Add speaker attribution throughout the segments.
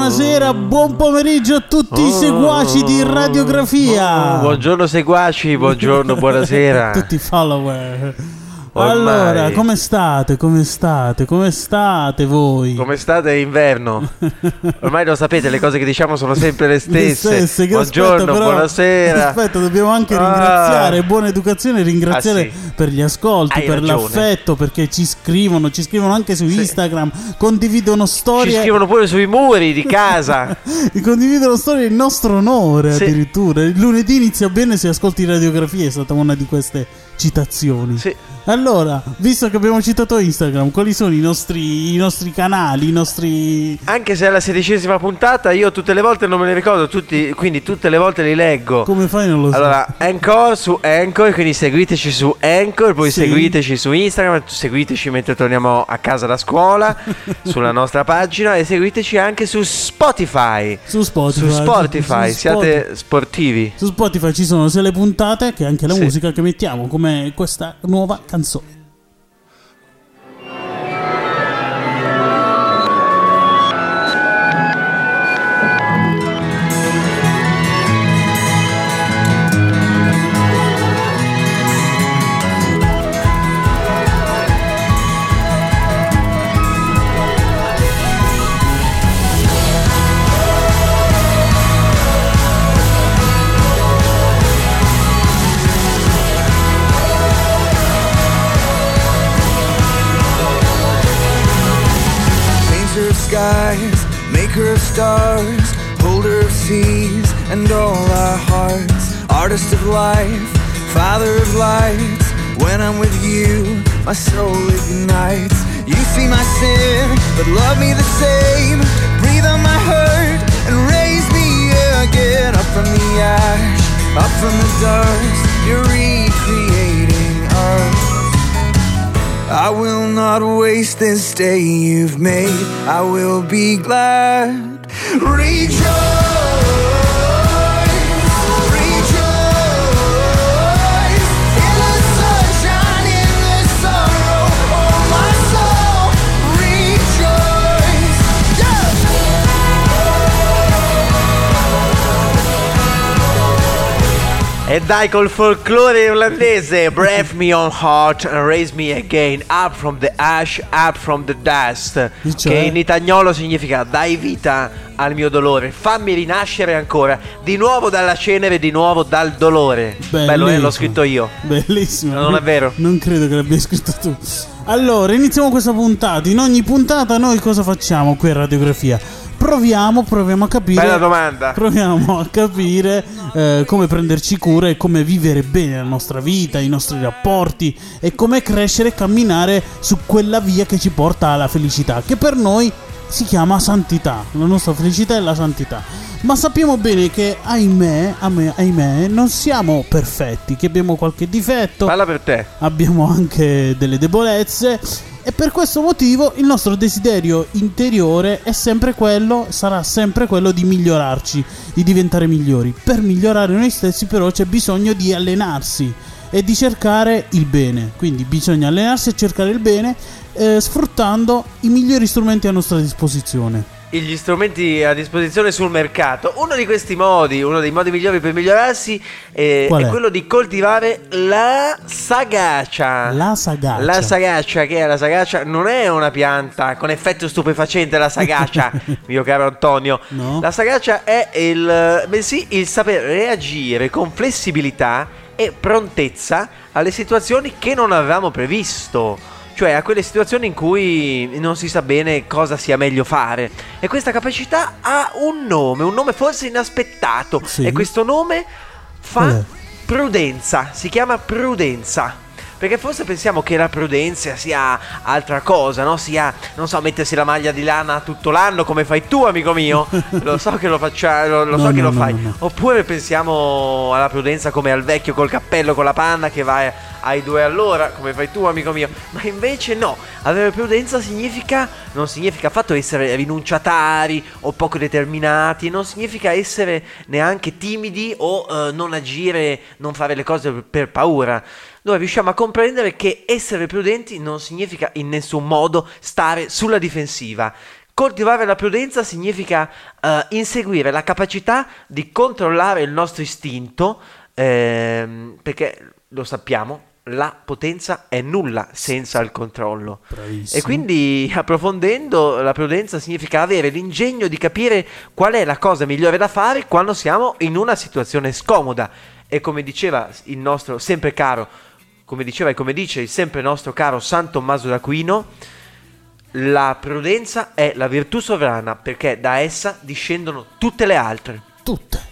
Speaker 1: buonasera, buon pomeriggio a tutti i seguaci di radiografia.
Speaker 2: Oh, buongiorno seguaci, buongiorno, buonasera.
Speaker 1: tutti i follower.
Speaker 2: Ormai-
Speaker 1: Allora, come state? Come state? Come state voi?
Speaker 2: Come state inverno? Ormai lo sapete, le cose che diciamo sono sempre le
Speaker 1: Le
Speaker 2: stesse.
Speaker 1: stesse, che
Speaker 2: buongiorno,
Speaker 1: aspetta, però-
Speaker 2: buonasera.
Speaker 1: Aspetta, dobbiamo anche
Speaker 2: Ah.
Speaker 1: ringraziare, buona educazione, ringraziare
Speaker 2: Ah, sì.
Speaker 1: per gli ascolti,
Speaker 2: Hai
Speaker 1: per
Speaker 2: ragione.
Speaker 1: l'affetto, perché ci scrivono, ci scrivono anche su
Speaker 2: Sì.
Speaker 1: Instagram, condividono
Speaker 2: Ci
Speaker 1: storie.
Speaker 2: scrivono pure sui muri di casa.
Speaker 1: Condividono storie in nostro onore
Speaker 2: Sì.
Speaker 1: addirittura. Il lunedì inizia bene se ascolti radiografie, è stata una di queste citazioni.
Speaker 2: Sì.
Speaker 1: Allora, visto che abbiamo citato Instagram, quali sono i nostri, i nostri canali, i nostri...
Speaker 2: Anche se è la sedicesima puntata, io tutte le volte non me ne ricordo, tutti, quindi tutte le volte li leggo.
Speaker 1: Come fai non lo so.
Speaker 2: Allora, Anchor su Anchor, quindi seguiteci su Anchor, poi
Speaker 1: Sì.
Speaker 2: seguiteci su Instagram, seguiteci mentre torniamo a casa da scuola, sulla nostra pagina e seguiteci anche su Spotify.
Speaker 1: su Spotify.
Speaker 2: Su Spotify,
Speaker 1: su
Speaker 2: siate sportivi.
Speaker 1: Su Spotify ci sono sia le puntate che anche la
Speaker 2: Sì.
Speaker 1: musica che mettiamo, come questa nuova
Speaker 3: تنسق stars, holder of seas and all our hearts, artist of life, father of lights. When I'm with you, my soul ignites. You see my sin, but love me the same. Breathe on my hurt and raise me again. Up from the ash, up from the dust, you're recreating us. I will not waste this day you've made. I will be glad. Rejoice.
Speaker 2: E dai col folklore irlandese, Breath me on heart and raise me again, up from the ash, up from the dust,
Speaker 1: cioè?
Speaker 2: che in italiano significa dai vita al mio dolore, fammi rinascere ancora, di nuovo dalla cenere, di nuovo dal dolore. Bello, eh?
Speaker 1: Bellissimo.
Speaker 2: L'ho scritto io.
Speaker 1: Bellissimo.
Speaker 2: Non è vero?
Speaker 1: Non credo che l'abbia scritto tu. Allora, iniziamo questa puntata. In ogni puntata noi cosa facciamo qui a Radiografia? Proviamo, proviamo a capire.
Speaker 2: Bella domanda.
Speaker 1: Proviamo a capire eh, come prenderci cura e come vivere bene la nostra vita, i nostri rapporti e come crescere e camminare su quella via che ci porta alla felicità, che per noi si chiama santità. La nostra felicità è la santità. Ma sappiamo bene che, ahimè, ahimè, non siamo perfetti, che abbiamo qualche difetto
Speaker 2: Parla per te.
Speaker 1: abbiamo anche delle debolezze e per questo motivo il nostro desiderio interiore è sempre quello, sarà sempre quello di migliorarci, di diventare migliori. Per migliorare noi stessi però c'è bisogno di allenarsi e di cercare il bene. Quindi bisogna allenarsi e cercare il bene eh, sfruttando i migliori strumenti a nostra disposizione.
Speaker 2: Gli strumenti a disposizione sul mercato. Uno di questi modi, uno dei modi migliori per migliorarsi eh, è?
Speaker 1: è?
Speaker 2: quello di coltivare la sagacia.
Speaker 1: La sagacia.
Speaker 2: La sagacia, che è la sagacia, non è una pianta con effetto stupefacente. La sagacia, mio caro Antonio.
Speaker 1: No.
Speaker 2: La sagacia è il, bensì il saper reagire con flessibilità e prontezza alle situazioni che non avevamo previsto. Cioè a quelle situazioni in cui non si sa bene cosa sia meglio fare. E questa capacità ha un nome, un nome forse inaspettato.
Speaker 1: Sì.
Speaker 2: E questo nome fa prudenza. Si chiama prudenza. Perché forse pensiamo che la prudenza sia altra cosa, no? Sia, non so, mettersi la maglia di lana tutto l'anno come fai tu, amico mio. Lo so che lo faccia, lo, lo
Speaker 1: No,
Speaker 2: so che
Speaker 1: no,
Speaker 2: lo
Speaker 1: no,
Speaker 2: fai. Oppure pensiamo alla prudenza come al vecchio col cappello, con la panna che va ai due all'ora, come fai tu, amico mio. Ma invece no, avere prudenza significa, non significa affatto essere rinunciatari o poco determinati, non significa essere neanche timidi o eh, non agire, non fare le cose per, paura. Noi riusciamo a comprendere che essere prudenti non significa in nessun modo stare sulla difensiva. coltivare la prudenza significa eh, inseguire la capacità di controllare il nostro istinto, ehm, perché lo sappiamo, la potenza è nulla senza il controllo.
Speaker 1: Bravissimo.
Speaker 2: E quindi approfondendo la prudenza significa avere l'ingegno di capire qual è la cosa migliore da fare quando siamo in una situazione scomoda. E come diceva il nostro sempre caro, come diceva e come dice il sempre nostro caro San Tommaso d'Aquino, la prudenza è la virtù sovrana perché da essa discendono tutte le altre.
Speaker 1: Tutte.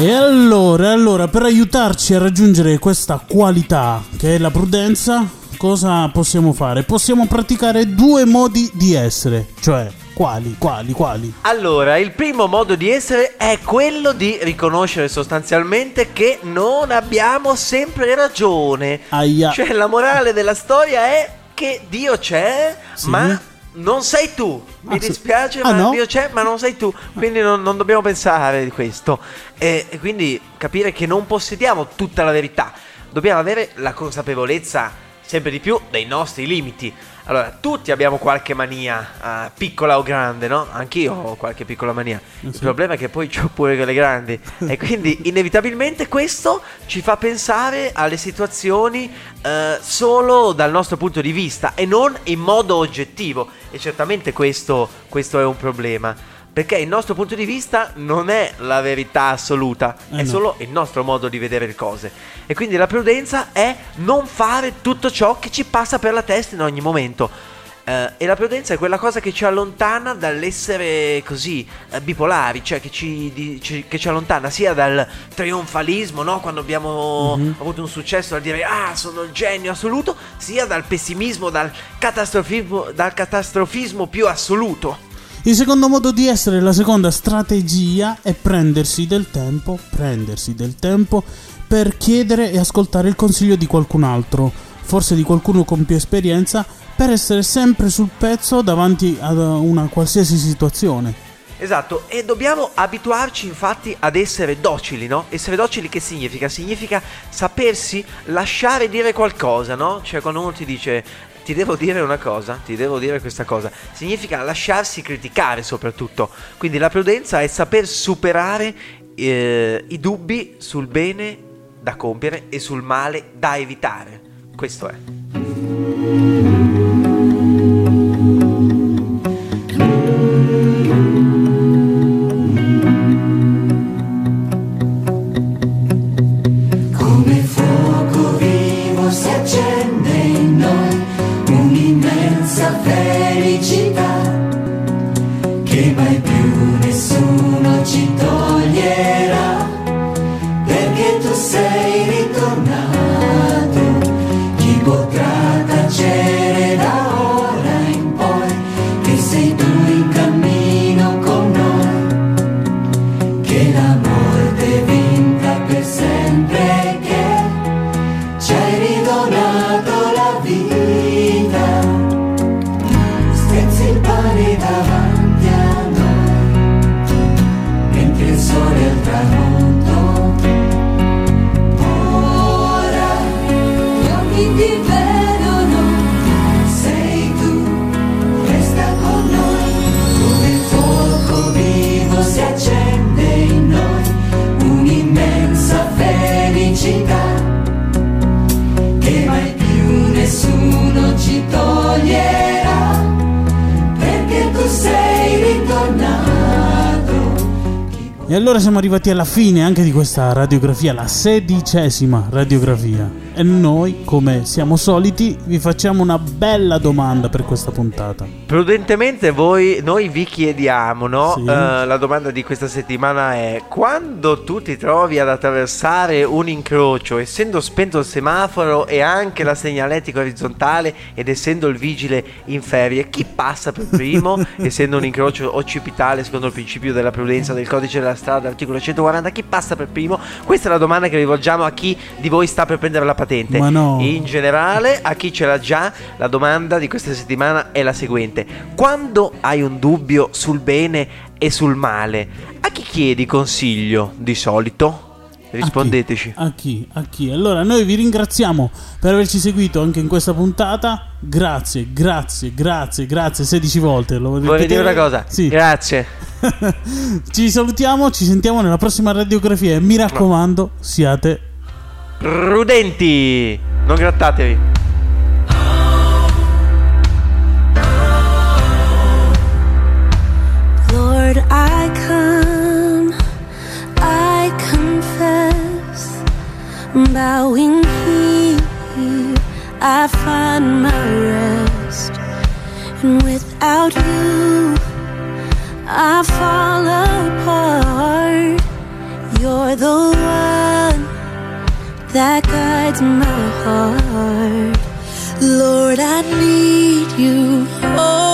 Speaker 4: E
Speaker 1: allora, allora, per aiutarci a raggiungere questa qualità che è la prudenza, cosa possiamo fare? Possiamo praticare due modi di essere, cioè quali, quali, quali?
Speaker 2: Allora, il primo modo di essere è quello di riconoscere sostanzialmente che non abbiamo sempre ragione.
Speaker 1: Aia.
Speaker 2: Cioè, la morale della storia è che Dio c'è,
Speaker 1: Sì.
Speaker 2: ma non sei tu. Mi
Speaker 1: Ah,
Speaker 2: dispiace,
Speaker 1: Ah,
Speaker 2: ma
Speaker 1: no?
Speaker 2: C'è, ma non sei tu. Quindi non, non dobbiamo pensare di questo. E, e quindi capire che non possediamo tutta la verità. Dobbiamo avere la consapevolezza sempre di più dei nostri limiti. Allora, tutti abbiamo qualche mania, eh, piccola o grande, no? Anch'io ho qualche piccola mania. Il
Speaker 1: sì.
Speaker 2: problema è che poi ho pure quelle grandi. e quindi, inevitabilmente, questo ci fa pensare alle situazioni eh, solo dal nostro punto di vista e non in modo oggettivo. E certamente questo, questo è un problema. Perché il nostro punto di vista non è la verità assoluta,
Speaker 1: Eh
Speaker 2: è
Speaker 1: no.
Speaker 2: solo il nostro modo di vedere le cose. E quindi la prudenza è non fare tutto ciò che ci passa per la testa in ogni momento. Eh, e la prudenza è quella cosa che ci allontana dall'essere così eh, bipolari, cioè che ci, di- ci- che ci allontana sia dal trionfalismo, no? quando abbiamo
Speaker 1: Mhm.
Speaker 2: avuto un successo al dire ah sono il genio assoluto, sia dal pessimismo, dal catastrofismo, dal catastrofismo più assoluto.
Speaker 1: Il secondo modo di essere, la seconda strategia è prendersi del tempo, prendersi del tempo per chiedere e ascoltare il consiglio di qualcun altro, forse di qualcuno con più esperienza, per essere sempre sul pezzo davanti ad una qualsiasi situazione.
Speaker 2: Esatto, e dobbiamo abituarci infatti ad essere docili, no? Essere docili che significa? Significa sapersi lasciare dire qualcosa, no? Cioè quando uno ti dice ti devo dire una cosa, ti devo dire questa cosa, significa lasciarsi criticare soprattutto. Quindi la prudenza è saper superare eh, i dubbi sul bene da compiere e sul male da evitare. Questo è.
Speaker 1: Allora siamo arrivati alla fine anche di questa radiografia, la sedicesima radiografia. E noi, come siamo soliti, vi facciamo una bella domanda per questa puntata.
Speaker 2: Prudentemente voi, noi vi chiediamo, no?
Speaker 1: Sì.
Speaker 2: Eh, la domanda di questa settimana è: quando tu ti trovi ad attraversare un incrocio, essendo spento il semaforo e anche la segnaletica orizzontale ed essendo il vigile in ferie, chi passa per primo? essendo un incrocio occipitale secondo il principio della prudenza del codice della strada, articolo 140, chi passa per primo? Questa è la domanda che rivolgiamo a chi di voi sta per prendere la patente.
Speaker 1: Ma no.
Speaker 2: In generale, a chi ce l'ha già, la domanda di questa settimana è la seguente: quando hai un dubbio sul bene e sul male, a chi chiedi consiglio di solito? Rispondeteci.
Speaker 1: A chi? A chi? Allora, noi vi ringraziamo per averci seguito anche in questa puntata. Grazie, grazie, grazie, grazie 16 volte. Lo
Speaker 2: Vorrei dire una cosa.
Speaker 1: Sì.
Speaker 2: Grazie.
Speaker 1: ci salutiamo, ci sentiamo nella prossima radiografia e mi raccomando, siate
Speaker 2: Prudenti! Non grattatevi.
Speaker 5: Lord, I come, I confess, bowing here, I find my rest, and without you, I fall apart. You're the one that guides my heart. Lord, I need you. Oh,